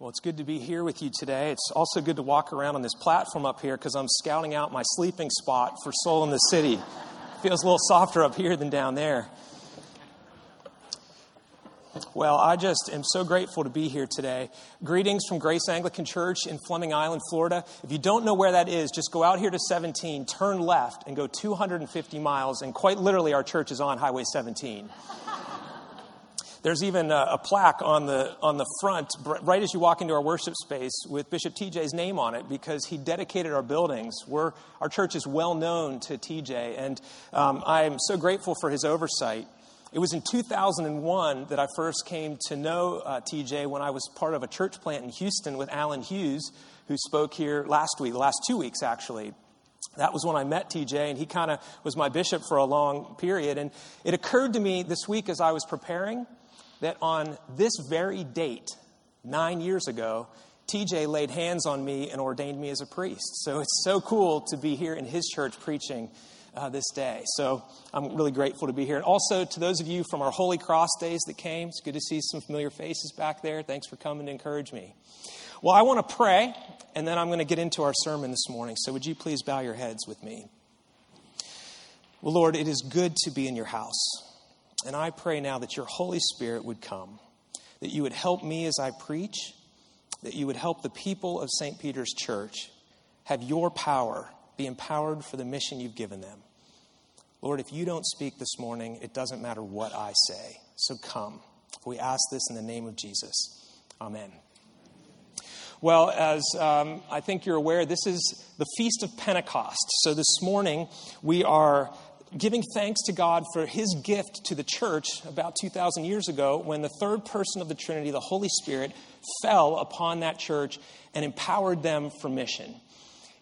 Well, it's good to be here with you today. It's also good to walk around on this platform up here because I'm scouting out my sleeping spot for Soul in the City. Feels a little softer up here than down there. Well, I just am so grateful to be here today. Greetings from Grace Anglican Church in Fleming Island, Florida. If you don't know where that is, just go out here to 17, turn left, and go 250 miles. And quite literally, our church is on Highway 17. There's even a, a, plaque on the, on the front, right as you walk into our worship space, with Bishop TJ's name on it because he dedicated our buildings. We're, our church is well known to TJ, and um, I'm so grateful for his oversight. It was in 2001 that I first came to know uh, TJ when I was part of a church plant in Houston with Alan Hughes, who spoke here last week, the last two weeks actually. That was when I met TJ, and he kind of was my bishop for a long period. And it occurred to me this week as I was preparing that on this very date, nine years ago, TJ laid hands on me and ordained me as a priest. So it's so cool to be here in his church preaching uh, this day. So I'm really grateful to be here. And also to those of you from our Holy Cross days that came, it's good to see some familiar faces back there. Thanks for coming to encourage me. Well, I want to pray, and then I'm going to get into our sermon this morning. So would you please bow your heads with me? Well, Lord, it is good to be in your house. And I pray now that your Holy Spirit would come, that you would help me as I preach, that you would help the people of St. Peter's Church have your power, be empowered for the mission you've given them. Lord, if you don't speak this morning, it doesn't matter what I say. So come. We ask this in the name of Jesus. Amen. Well, as um, I think you're aware, this is the Feast of Pentecost. So this morning, we are giving thanks to God for his gift to the church about 2,000 years ago when the third person of the Trinity, the Holy Spirit, fell upon that church and empowered them for mission.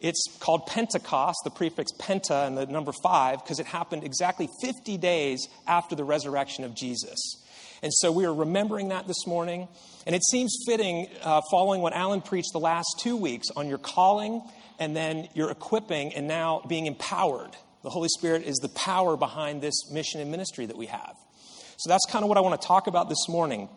It's called Pentecost, the prefix penta and the number five, because it happened exactly 50 days after the resurrection of Jesus. And so we are remembering that this morning. And it seems fitting, uh, following what Alan preached the last two weeks on your calling and then your equipping and now being empowered the Holy Spirit is the power behind this mission and ministry that we have. So that's kind of what I want to talk about this morning.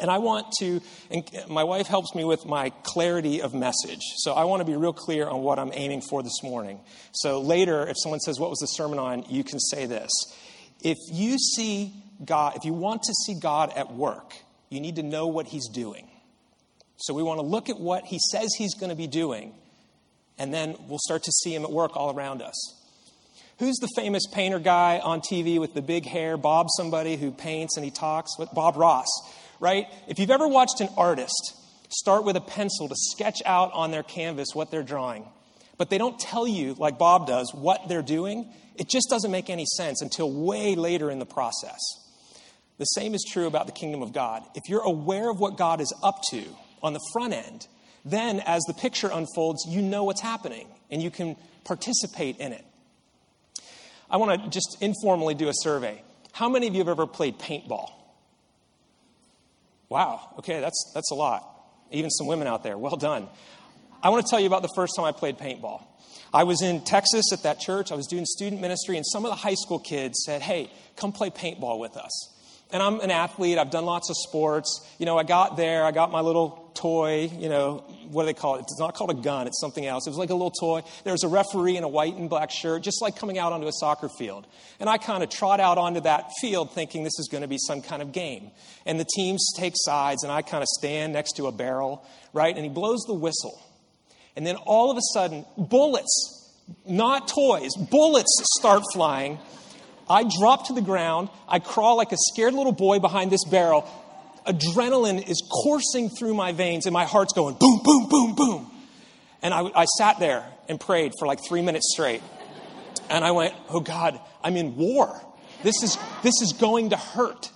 And I want to, and my wife helps me with my clarity of message. So I want to be real clear on what I'm aiming for this morning. So later, if someone says, What was the sermon on? you can say this. If you see God, if you want to see God at work, you need to know what He's doing. So we want to look at what He says He's going to be doing, and then we'll start to see Him at work all around us. Who's the famous painter guy on TV with the big hair? Bob, somebody who paints and he talks with Bob Ross, right? If you've ever watched an artist start with a pencil to sketch out on their canvas what they're drawing, but they don't tell you, like Bob does, what they're doing, it just doesn't make any sense until way later in the process. The same is true about the kingdom of God. If you're aware of what God is up to on the front end, then as the picture unfolds, you know what's happening and you can participate in it. I want to just informally do a survey. How many of you have ever played paintball? Wow, okay, that's, that's a lot. Even some women out there. Well done. I want to tell you about the first time I played paintball. I was in Texas at that church. I was doing student ministry, and some of the high school kids said, Hey, come play paintball with us and I'm an athlete. I've done lots of sports. You know, I got there. I got my little toy. You know, what do they call it? It's not called a gun. It's something else. It was like a little toy. There was a referee in a white and black shirt, just like coming out onto a soccer field. And I kind of trot out onto that field thinking this is going to be some kind of game. And the teams take sides, and I kind of stand next to a barrel, right? And he blows the whistle. And then all of a sudden, bullets, not toys, bullets start flying. I drop to the ground. I crawl like a scared little boy behind this barrel. Adrenaline is coursing through my veins, and my heart's going boom, boom, boom, boom. And I, I sat there and prayed for like three minutes straight. And I went, Oh God, I'm in war. This is, this is going to hurt.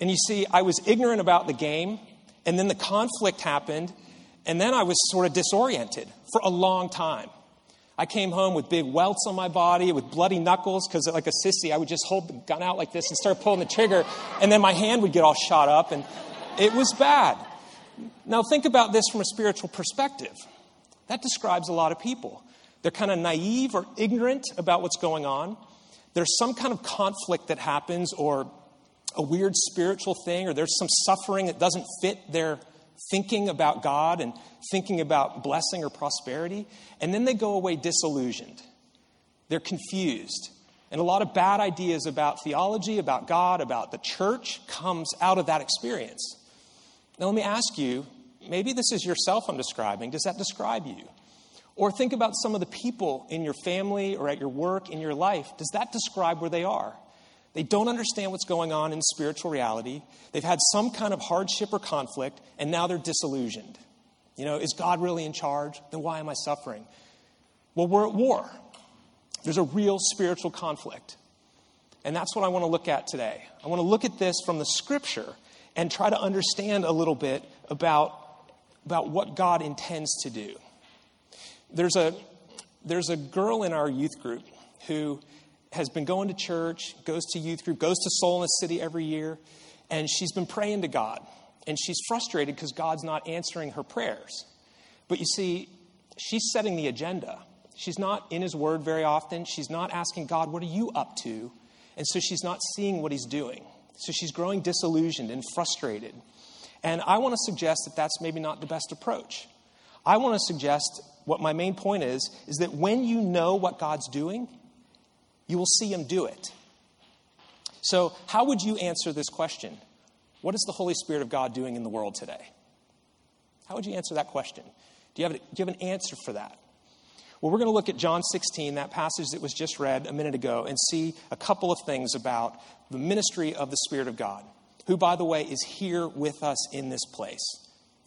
And you see, I was ignorant about the game, and then the conflict happened, and then I was sort of disoriented for a long time. I came home with big welts on my body, with bloody knuckles, because like a sissy, I would just hold the gun out like this and start pulling the trigger, and then my hand would get all shot up, and it was bad. Now, think about this from a spiritual perspective. That describes a lot of people. They're kind of naive or ignorant about what's going on. There's some kind of conflict that happens, or a weird spiritual thing, or there's some suffering that doesn't fit their thinking about God and thinking about blessing or prosperity, and then they go away disillusioned. They're confused. And a lot of bad ideas about theology, about God, about the church comes out of that experience. Now, let me ask you maybe this is yourself I'm describing. Does that describe you? Or think about some of the people in your family or at your work, in your life. Does that describe where they are? They don't understand what's going on in spiritual reality. They've had some kind of hardship or conflict, and now they're disillusioned. You know, is God really in charge? Then why am I suffering? Well, we're at war. There's a real spiritual conflict. And that's what I want to look at today. I want to look at this from the scripture and try to understand a little bit about, about what God intends to do. There's a, there's a girl in our youth group who has been going to church, goes to youth group, goes to Soul in the City every year, and she's been praying to God. And she's frustrated because God's not answering her prayers. But you see, she's setting the agenda. She's not in His Word very often. She's not asking God, What are you up to? And so she's not seeing what He's doing. So she's growing disillusioned and frustrated. And I want to suggest that that's maybe not the best approach. I want to suggest what my main point is is that when you know what God's doing, you will see him do it. So, how would you answer this question? What is the Holy Spirit of God doing in the world today? How would you answer that question? Do you have, do you have an answer for that? Well, we're going to look at John 16, that passage that was just read a minute ago, and see a couple of things about the ministry of the Spirit of God, who, by the way, is here with us in this place.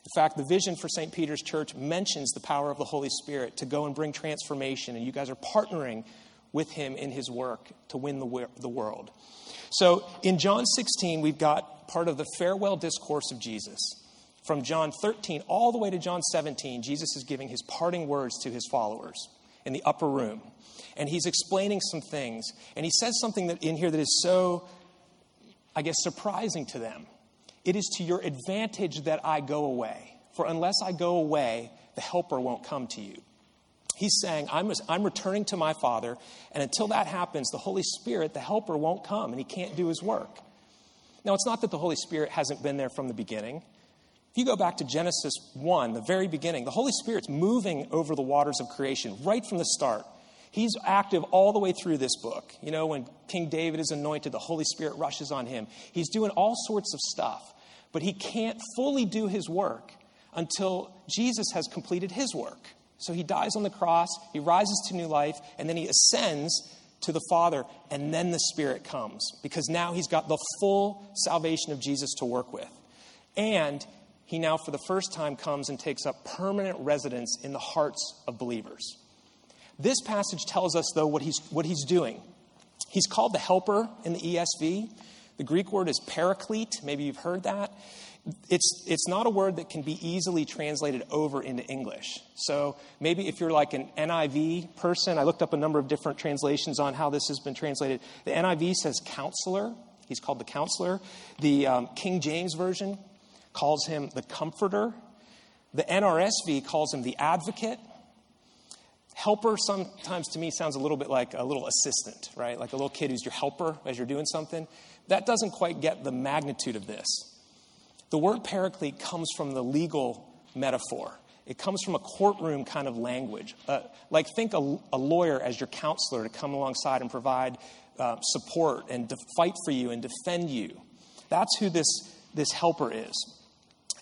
In fact, the vision for St. Peter's Church mentions the power of the Holy Spirit to go and bring transformation, and you guys are partnering with him in his work to win the, the world. So in John 16, we've got part of the farewell discourse of Jesus. From John 13 all the way to John 17, Jesus is giving his parting words to his followers in the upper room. And he's explaining some things. And he says something that in here that is so, I guess, surprising to them. It is to your advantage that I go away. For unless I go away, the helper won't come to you. He's saying, I'm, I'm returning to my Father, and until that happens, the Holy Spirit, the Helper, won't come, and he can't do his work. Now, it's not that the Holy Spirit hasn't been there from the beginning. If you go back to Genesis 1, the very beginning, the Holy Spirit's moving over the waters of creation right from the start. He's active all the way through this book. You know, when King David is anointed, the Holy Spirit rushes on him. He's doing all sorts of stuff, but he can't fully do his work until Jesus has completed his work. So he dies on the cross, he rises to new life, and then he ascends to the Father, and then the Spirit comes because now he's got the full salvation of Jesus to work with. And he now, for the first time, comes and takes up permanent residence in the hearts of believers. This passage tells us, though, what he's, what he's doing. He's called the helper in the ESV. The Greek word is paraclete. Maybe you've heard that it's, it's not a word that can be easily translated over into English. So maybe if you're like an NIV person, I looked up a number of different translations on how this has been translated. The NIV says counselor. He's called the counselor. The um, King James Version calls him the comforter. The NRSV calls him the advocate. Helper sometimes to me sounds a little bit like a little assistant, right? Like a little kid who's your helper as you're doing something. That doesn't quite get the magnitude of this. The word paraclete comes from the legal metaphor. It comes from a courtroom kind of language. Uh, like, think a, a, lawyer as your counselor to come alongside and provide uh, support and to fight for you and defend you. That's who this, this helper is.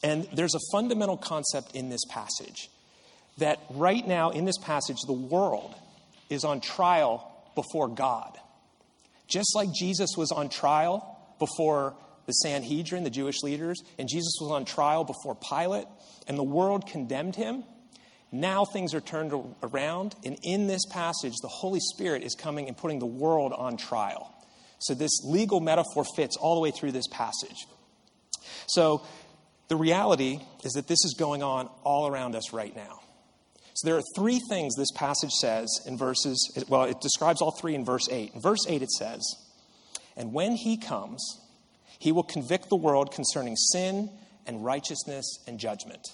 And there's a fundamental concept in this passage that right now, in this passage, the world is on trial before God. Just like Jesus was on trial before the Sanhedrin, the Jewish leaders, and Jesus was on trial before Pilate, and the world condemned him. Now things are turned around, and in this passage, the Holy Spirit is coming and putting the world on trial. So this legal metaphor fits all the way through this passage. So the reality is that this is going on all around us right now. So there are three things this passage says in verses, well, it describes all three in verse 8. In verse 8, it says, And when he comes, he will convict the world concerning sin and righteousness and judgment.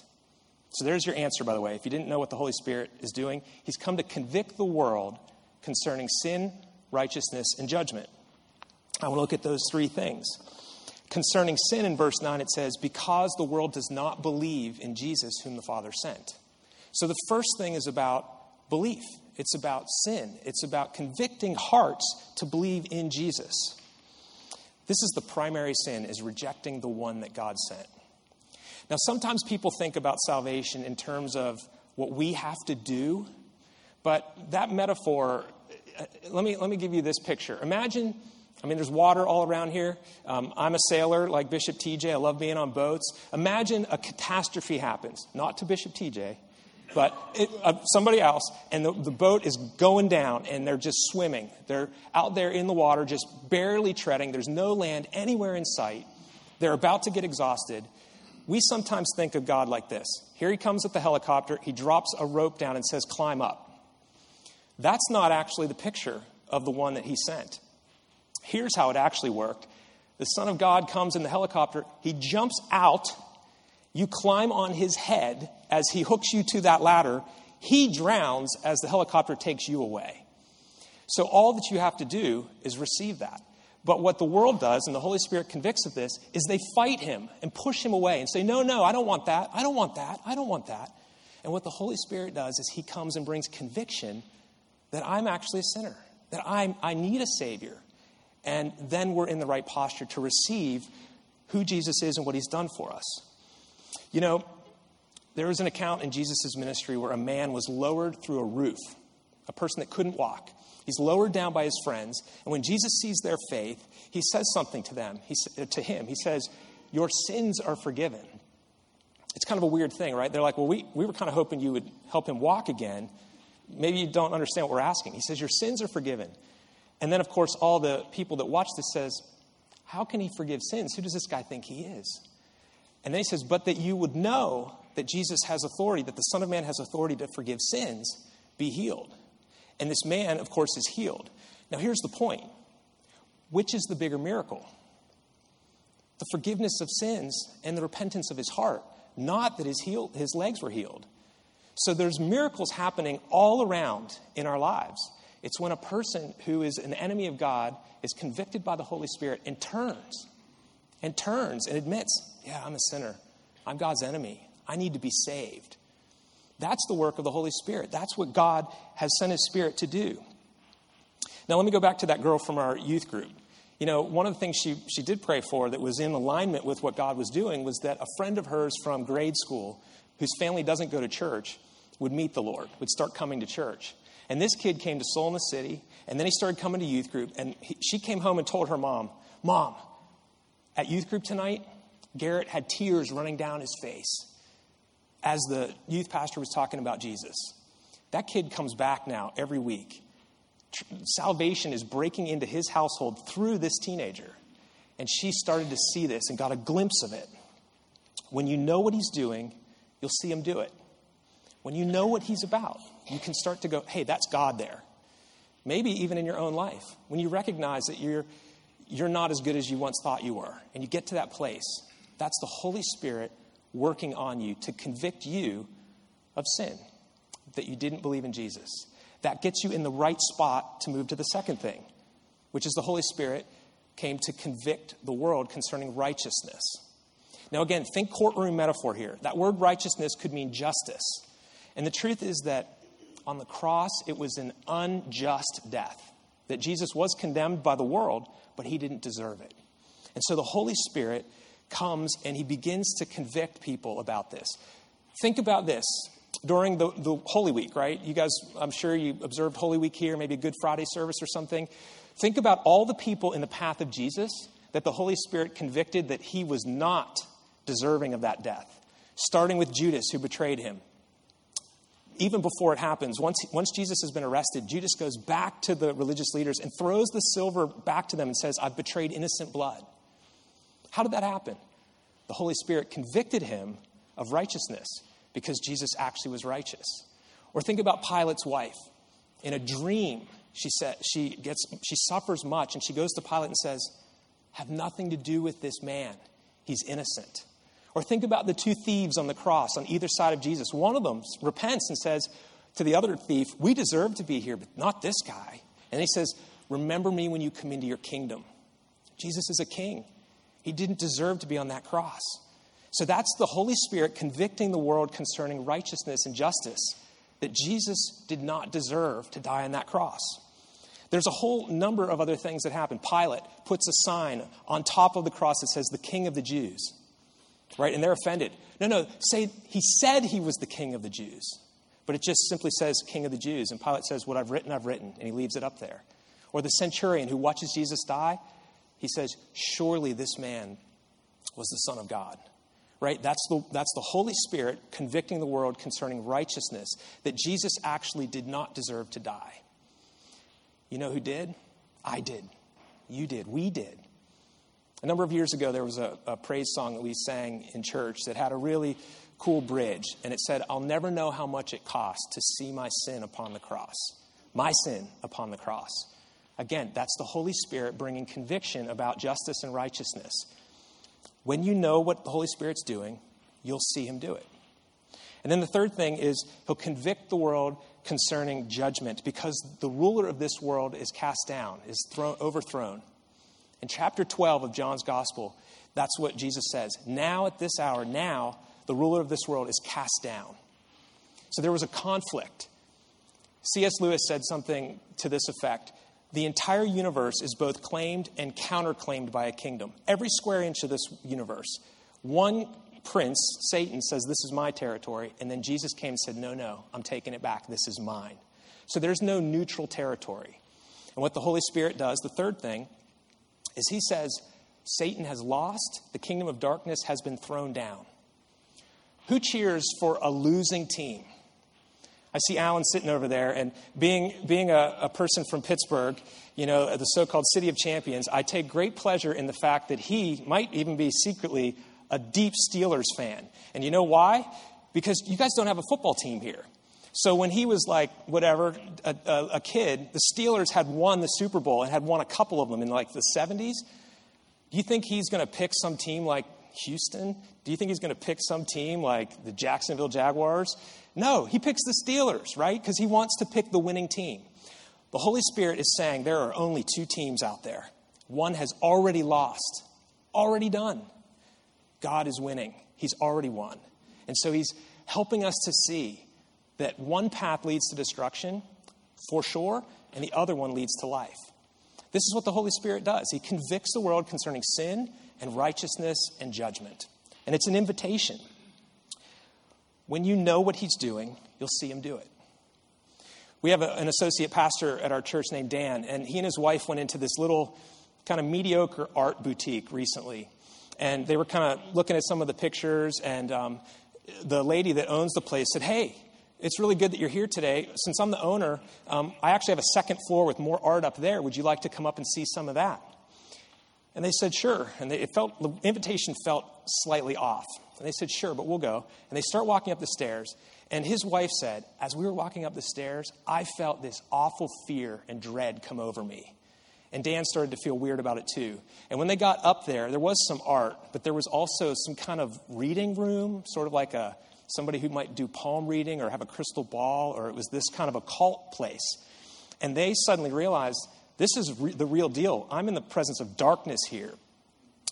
So there's your answer, by the way. If you didn't know what the Holy Spirit is doing, He's come to convict the world concerning sin, righteousness, and judgment. I want to look at those three things. concerning sin in verse 9, it says, Because the world does not believe in Jesus, whom the Father sent. So the first thing is about belief. It's about sin. It's about convicting hearts to believe in Jesus. This is the primary sin, is rejecting the one that God sent. Now, sometimes people think about salvation in terms of what we have to do, but that metaphor, uh, let me, let me give you this picture. Imagine, I mean, there's water all around here. Um, I'm a sailor like Bishop TJ. I love being on boats. Imagine a catastrophe happens, not to Bishop TJ, but it, uh, somebody else, and the, the boat is going down, and they're just swimming. They're out there in the water, just barely treading. There's no land anywhere in sight. They're about to get exhausted. We sometimes think of God like this here he comes with the helicopter, he drops a rope down and says, Climb up. That's not actually the picture of the one that he sent. Here's how it actually worked the Son of God comes in the helicopter, he jumps out you climb on his head as he hooks you to that ladder. He drowns as the helicopter takes you away. So all that you have to do is receive that. But what the world does, and the Holy Spirit convicts of this, is they fight him and push him away and say, No, no, I don't want that. I don't want that. I don't want that. And what the Holy Spirit does is he comes and brings conviction that I'm actually a sinner, that I'm, I need a Savior. And then we're in the right posture to receive who Jesus is and what he's done for us. You know, there was an account in Jesus' ministry where a man was lowered through a roof, a person that couldn't walk. He's lowered down by his friends, and when Jesus sees their faith, he says something to them. He, to him, he says, "Your sins are forgiven." It's kind of a weird thing, right? They're like, "Well, we, we were kind of hoping you would help him walk again. Maybe you don't understand what we're asking." He says, "Your sins are forgiven." And then, of course, all the people that watch this says, "How can he forgive sins? Who does this guy think he is?" And then he says, But that you would know that Jesus has authority, that the Son of Man has authority to forgive sins, be healed. And this man, of course, is healed. Now, here's the point which is the bigger miracle? The forgiveness of sins and the repentance of his heart, not that his, heel, his legs were healed. So there's miracles happening all around in our lives. It's when a person who is an enemy of God is convicted by the Holy Spirit and turns and turns and admits, yeah, I'm a sinner. I'm God's enemy. I need to be saved. That's the work of the Holy Spirit. That's what God has sent His Spirit to do. Now, let me go back to that girl from our youth group. You know, one of the things she, she did pray for that was in alignment with what God was doing was that a friend of hers from grade school, whose family doesn't go to church, would meet the Lord, would start coming to church. And this kid came to Soul in the City, and then he started coming to youth group. And he, she came home and told her mom, Mom, at youth group tonight, Garrett had tears running down his face as the youth pastor was talking about Jesus. That kid comes back now every week. Salvation is breaking into his household through this teenager. And she started to see this and got a glimpse of it. When you know what he's doing, you'll see him do it. When you know what he's about, you can start to go, hey, that's God there. Maybe even in your own life. When you recognize that you're you're not as good as you once thought you were. And you get to that place. That's the Holy Spirit working on you to convict you of sin, that you didn't believe in Jesus. That gets you in the right spot to move to the second thing, which is the Holy Spirit came to convict the world concerning righteousness. Now, again, think courtroom metaphor here. That word righteousness could mean justice. And the truth is that on the cross, it was an unjust death. That Jesus was condemned by the world, but he didn't deserve it. And so the Holy Spirit comes and he begins to convict people about this. Think about this during the, the Holy Week, right? You guys, I'm sure you observed Holy Week here, maybe a Good Friday service or something. Think about all the people in the path of Jesus that the Holy Spirit convicted that he was not deserving of that death, starting with Judas, who betrayed him, even before it happens, once, once Jesus has been arrested, Judas goes back to the religious leaders and throws the silver back to them and says, I've betrayed innocent blood. How did that happen? The Holy Spirit convicted him of righteousness because Jesus actually was righteous. Or think about Pilate's wife. In a dream, she, said, she, gets, she suffers much and she goes to Pilate and says, Have nothing to do with this man. He's innocent. Or think about the two thieves on the cross on either side of Jesus. One of them repents and says to the other thief, We deserve to be here, but not this guy. And he says, Remember me when you come into your kingdom. Jesus is a king. He didn't deserve to be on that cross. So that's the Holy Spirit convicting the world concerning righteousness and justice, that Jesus did not deserve to die on that cross. There's a whole number of other things that happen. Pilate puts a sign on top of the cross that says, the King of the Jews, right? And they're offended. No, no, say he said he was the King of the Jews, but it just simply says King of the Jews. And Pilate says, What I've written, I've written, and he leaves it up there. Or the centurion who watches Jesus die, he says, Surely this man was the Son of God. Right? That's the, that's the Holy Spirit convicting the world concerning righteousness, that Jesus actually did not deserve to die. You know who did? I did. You did. We did. A number of years ago, there was a, a praise song that we sang in church that had a really cool bridge, and it said, I'll never know how much it cost to see my sin upon the cross. My sin upon the cross. Again, that's the Holy Spirit bringing conviction about justice and righteousness. When you know what the Holy Spirit's doing, you'll see him do it. And then the third thing is he'll convict the world concerning judgment because the ruler of this world is cast down, is thrown, overthrown. In chapter 12 of John's gospel, that's what Jesus says. Now, at this hour, now, the ruler of this world is cast down. So there was a conflict. C.S. Lewis said something to this effect the entire universe is both claimed and counterclaimed by a kingdom. Every square inch of this universe. One prince, Satan, says, This is my territory. And then Jesus came and said, No, no, I'm taking it back. This is mine. So there's no neutral territory. And what the Holy Spirit does, the third thing, is he says, Satan has lost, the kingdom of darkness has been thrown down. Who cheers for a losing team? I see Alan sitting over there, and being, being a, a person from Pittsburgh, you know, the so called City of Champions, I take great pleasure in the fact that he might even be secretly a deep Steelers fan. And you know why? Because you guys don't have a football team here. So when he was like, whatever, a, a, a, kid, the Steelers had won the Super Bowl and had won a couple of them in like the 70s. Do you think he's going to pick some team like Houston? Do you think he's going to pick some team like the Jacksonville Jaguars? No, he picks the Steelers, right? Because he wants to pick the winning team. The Holy Spirit is saying there are only two teams out there. One has already lost, already done. God is winning, He's already won. And so He's helping us to see that one path leads to destruction, for sure, and the other one leads to life. This is what the Holy Spirit does. He convicts the world concerning sin and righteousness and judgment. And it's an invitation. When you know what he's doing, you'll see him do it. We have a, an associate pastor at our church named Dan, and he and his wife went into this little kind of mediocre art boutique recently. And they were kind of looking at some of the pictures, and um, the lady that owns the place said, Hey, it's really good that you're here today. Since I'm the owner, um, I actually have a second floor with more art up there. Would you like to come up and see some of that? And they said, Sure. And they, it felt, the invitation felt slightly off. And they said, Sure, but we'll go. And they start walking up the stairs. And his wife said, As we were walking up the stairs, I felt this awful fear and dread come over me. And Dan started to feel weird about it too. And when they got up there, there was some art, but there was also some kind of reading room, sort of like a somebody who might do palm reading or have a crystal ball, or it was this kind of a cult place. And they suddenly realized this is re- the real deal. I'm in the presence of darkness here.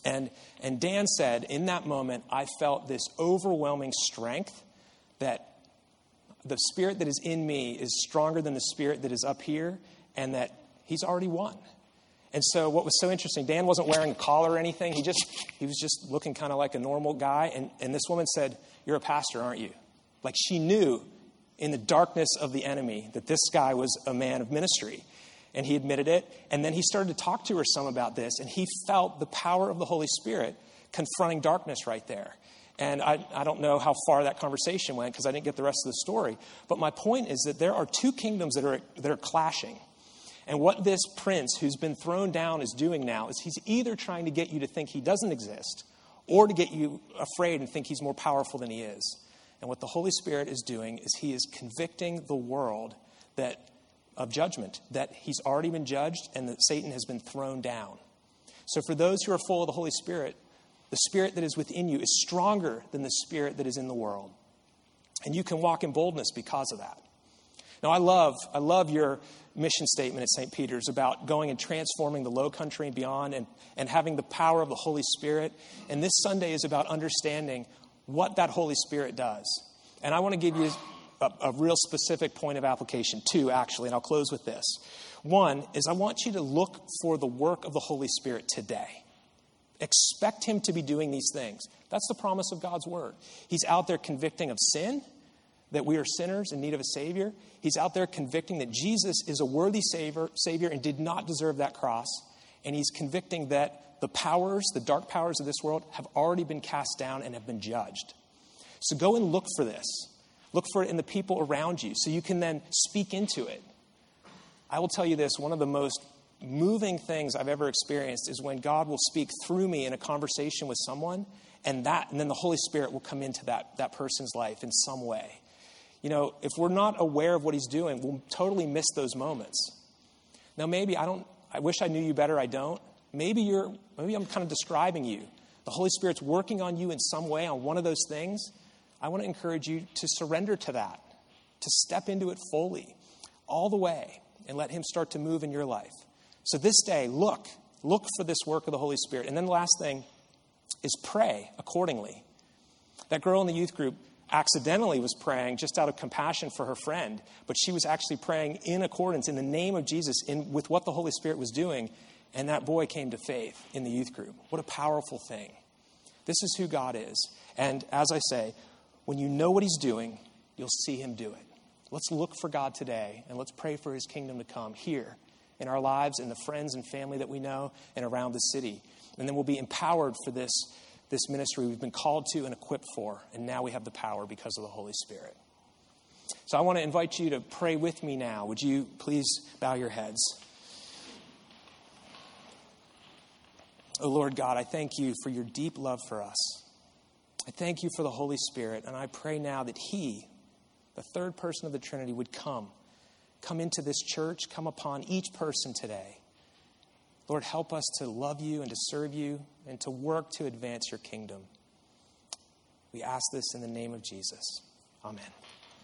And, and Dan said, in that moment, I felt this overwhelming strength that the spirit that is in me is stronger than the spirit that is up here, and that he's already won. And so, what was so interesting, Dan wasn't wearing a collar or anything. He just he was just looking kind of like a normal guy. And, and this woman said, You're a pastor, aren't you? Like she knew in the darkness of the enemy that this guy was a man of ministry and he admitted it. And then he started to talk to her some about this, and he felt the power of the Holy Spirit confronting darkness right there. And I, I don't know how far that conversation went because I didn't get the rest of the story. But my point is that there are two kingdoms that are, that are clashing. And what this prince who's been thrown down is doing now is he's either trying to get you to think he doesn't exist or to get you afraid and think he's more powerful than he is. And what the Holy Spirit is doing is he is convicting the world that of judgment, that he's already been judged and that Satan has been thrown down. So, for those who are full of the Holy Spirit, the Spirit that is within you is stronger than the Spirit that is in the world. And you can walk in boldness because of that. Now, I love, I love your mission statement at St. Peter's about going and transforming the low country and beyond and, and having the power of the Holy Spirit. And this Sunday is about understanding what that Holy Spirit does. And I want to give you a, a real specific point of application, two actually, and I'll close with this. One is I want you to look for the work of the Holy Spirit today. Expect Him to be doing these things. That's the promise of God's Word. He's out there convicting of sin, that we are sinners in need of a Savior. He's out there convicting that Jesus is a worthy savior, savior and did not deserve that cross. And He's convicting that the powers, the dark powers of this world, have already been cast down and have been judged. So go and look for this. Look for it in the people around you so you can then speak into it. I will tell you this one of the most moving things I've ever experienced is when God will speak through me in a conversation with someone, and that, and then the Holy Spirit will come into that, that person's life in some way. You know, if we're not aware of what He's doing, we'll totally miss those moments. Now, maybe I don't, I wish I knew you better, I don't. Maybe you're, maybe I'm kind of describing you. The Holy Spirit's working on you in some way on one of those things. I want to encourage you to surrender to that, to step into it fully, all the way, and let Him start to move in your life. So this day, look, look for this work of the Holy Spirit. And then the last thing is pray accordingly. That girl in the youth group accidentally was praying just out of compassion for her friend, but she was actually praying in accordance, in the name of Jesus, in, with what the Holy Spirit was doing. And that boy came to faith in the youth group. What a powerful thing. This is who God is. And as I say, when you know what He's doing, you'll see Him do it. Let's look for God today and let's pray for His kingdom to come here in our lives, in the friends and family that we know, and around the city. And then we'll be empowered for this, this ministry we've been called to and equipped for. And now we have the power because of the Holy Spirit. So I want to invite you to pray with me now. Would you please bow your heads? Oh Lord God, I thank you for your deep love for us. I thank you for the Holy Spirit, and I pray now that He, the third person of the Trinity, would come come into this church, come upon each person today. Lord, help us to love you and to serve you and to work to advance your kingdom. We ask this in the name of Jesus. Amen.